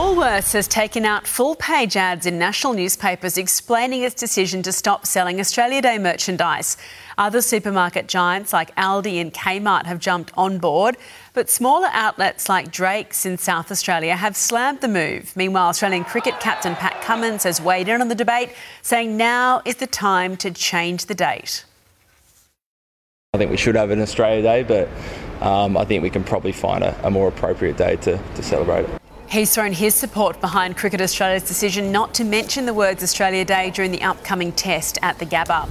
Woolworths has taken out full page ads in national newspapers explaining its decision to stop selling Australia Day merchandise. Other supermarket giants like Aldi and Kmart have jumped on board, but smaller outlets like Drake's in South Australia have slammed the move. Meanwhile, Australian cricket captain Pat Cummins has weighed in on the debate, saying now is the time to change the date. I think we should have an Australia Day, but um, I think we can probably find a, a more appropriate day to, to celebrate it. He's thrown his support behind Cricket Australia's decision not to mention the words Australia Day during the upcoming test at the Gabba.